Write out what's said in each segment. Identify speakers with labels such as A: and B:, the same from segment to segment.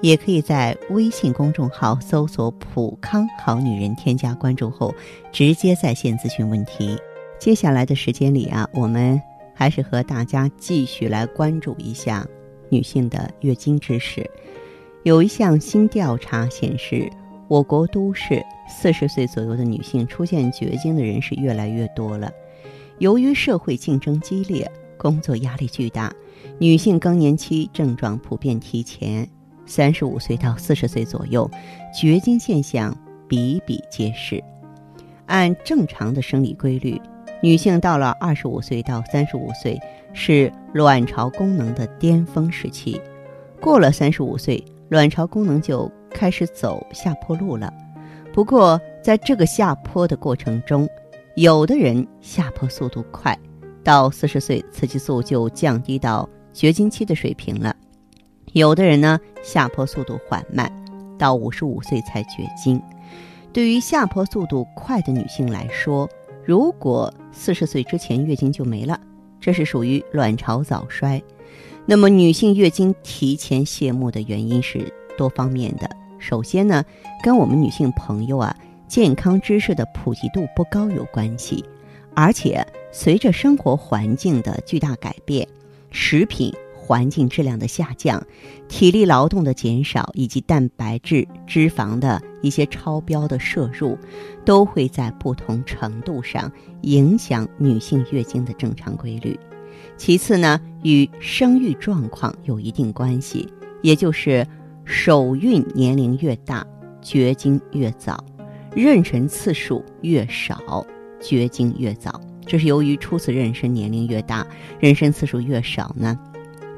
A: 也可以在微信公众号搜索“普康好女人”，添加关注后直接在线咨询问题。接下来的时间里啊，我们。还是和大家继续来关注一下女性的月经知识。有一项新调查显示，我国都市四十岁左右的女性出现绝经的人是越来越多了。由于社会竞争激烈，工作压力巨大，女性更年期症状普遍提前。三十五岁到四十岁左右，绝经现象比比皆是。按正常的生理规律。女性到了二十五岁到三十五岁是卵巢功能的巅峰时期，过了三十五岁，卵巢功能就开始走下坡路了。不过，在这个下坡的过程中，有的人下坡速度快，到四十岁雌激素就降低到绝经期的水平了；有的人呢，下坡速度缓慢，到五十五岁才绝经。对于下坡速度快的女性来说，如果四十岁之前月经就没了，这是属于卵巢早衰。那么，女性月经提前谢幕的原因是多方面的。首先呢，跟我们女性朋友啊健康知识的普及度不高有关系，而且随着生活环境的巨大改变，食品。环境质量的下降、体力劳动的减少以及蛋白质、脂肪的一些超标的摄入，都会在不同程度上影响女性月经的正常规律。其次呢，与生育状况有一定关系，也就是首孕年龄越大，绝经越早；妊娠次数越少，绝经越早。这是由于初次妊娠年龄越大，妊娠次数越少呢。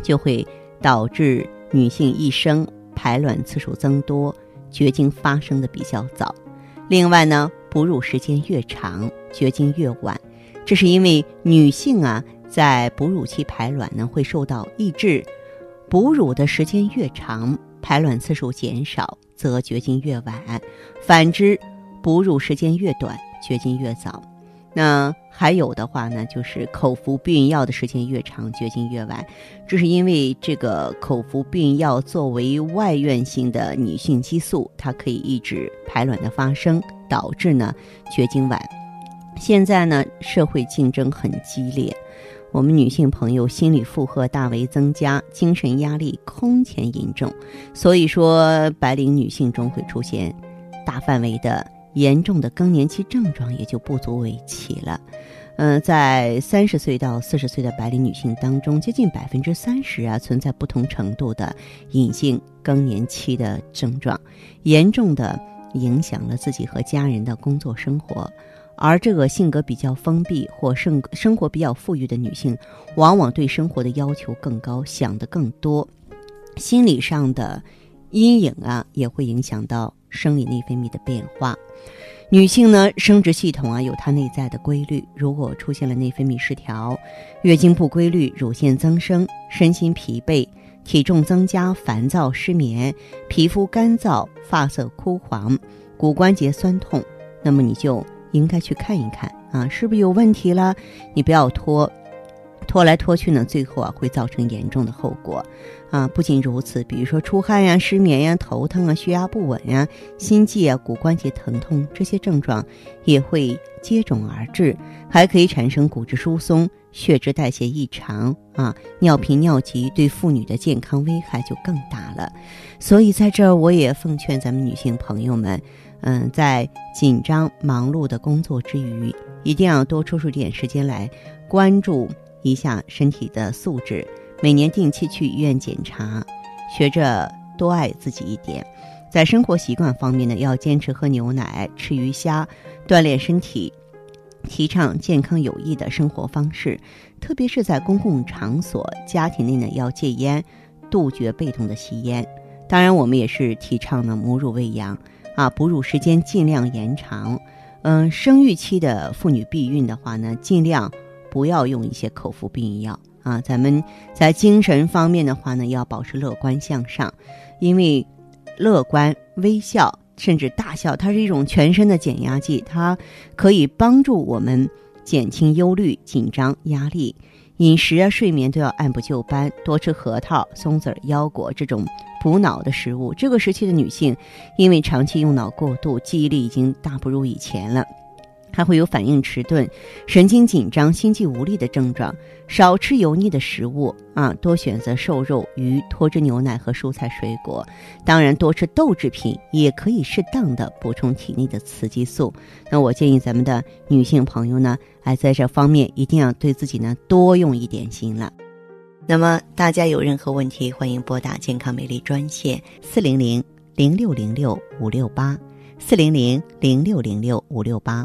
A: 就会导致女性一生排卵次数增多，绝经发生的比较早。另外呢，哺乳时间越长，绝经越晚。这是因为女性啊，在哺乳期排卵呢会受到抑制，哺乳的时间越长，排卵次数减少，则绝经越晚；反之，哺乳时间越短，绝经越早。那还有的话呢，就是口服避孕药的时间越长，绝经越晚。这是因为这个口服避孕药作为外源性的女性激素，它可以抑制排卵的发生，导致呢绝经晚。现在呢，社会竞争很激烈，我们女性朋友心理负荷大为增加，精神压力空前严重，所以说白领女性中会出现大范围的。严重的更年期症状也就不足为奇了。嗯，在三十岁到四十岁的白领女性当中，接近百分之三十啊存在不同程度的隐性更年期的症状，严重的影响了自己和家人的工作生活。而这个性格比较封闭或生生活比较富裕的女性，往往对生活的要求更高，想的更多，心理上的阴影啊也会影响到。生理内分泌的变化，女性呢，生殖系统啊有它内在的规律。如果出现了内分泌失调、月经不规律、乳腺增生、身心疲惫、体重增加、烦躁、失眠、皮肤干燥、发色枯黄、骨关节酸痛，那么你就应该去看一看啊，是不是有问题了？你不要拖。拖来拖去呢，最后啊会造成严重的后果，啊，不仅如此，比如说出汗呀、失眠呀、头疼啊、血压不稳呀、心悸啊、骨关节疼痛这些症状也会接踵而至，还可以产生骨质疏松、血脂代谢异常啊、尿频尿急，对妇女的健康危害就更大了。所以在这儿，我也奉劝咱们女性朋友们，嗯，在紧张忙碌的工作之余，一定要多抽出点时间来关注。一下身体的素质，每年定期去医院检查，学着多爱自己一点。在生活习惯方面呢，要坚持喝牛奶、吃鱼虾，锻炼身体，提倡健康有益的生活方式。特别是在公共场所、家庭内呢，要戒烟，杜绝被动的吸烟。当然，我们也是提倡呢母乳喂养啊，哺乳时间尽量延长。嗯，生育期的妇女避孕的话呢，尽量不要用一些口服避孕药啊。咱们在精神方面的话呢，要保持乐观向上，因为乐观、微笑甚至大笑，它是一种全身的减压剂，它可以帮助我们减轻忧虑、紧张、压力。饮食啊、睡眠都要按部就班，多吃核桃、松子、腰果这种补脑的食物。这个时期的女性，因为长期用脑过度，记忆力已经大不如以前了。还会有反应迟钝、神经紧张、心悸无力的症状。少吃油腻的食物啊，多选择瘦肉、鱼、脱脂牛奶和蔬菜水果。当然，多吃豆制品也可以适当的补充体内的雌激素。那我建议咱们的女性朋友呢，哎，在这方面一定要对自己呢多用一点心了。那么大家有任何问题，欢迎拨打健康美丽专线四零零零六零六五六八四零零零六零六五六八。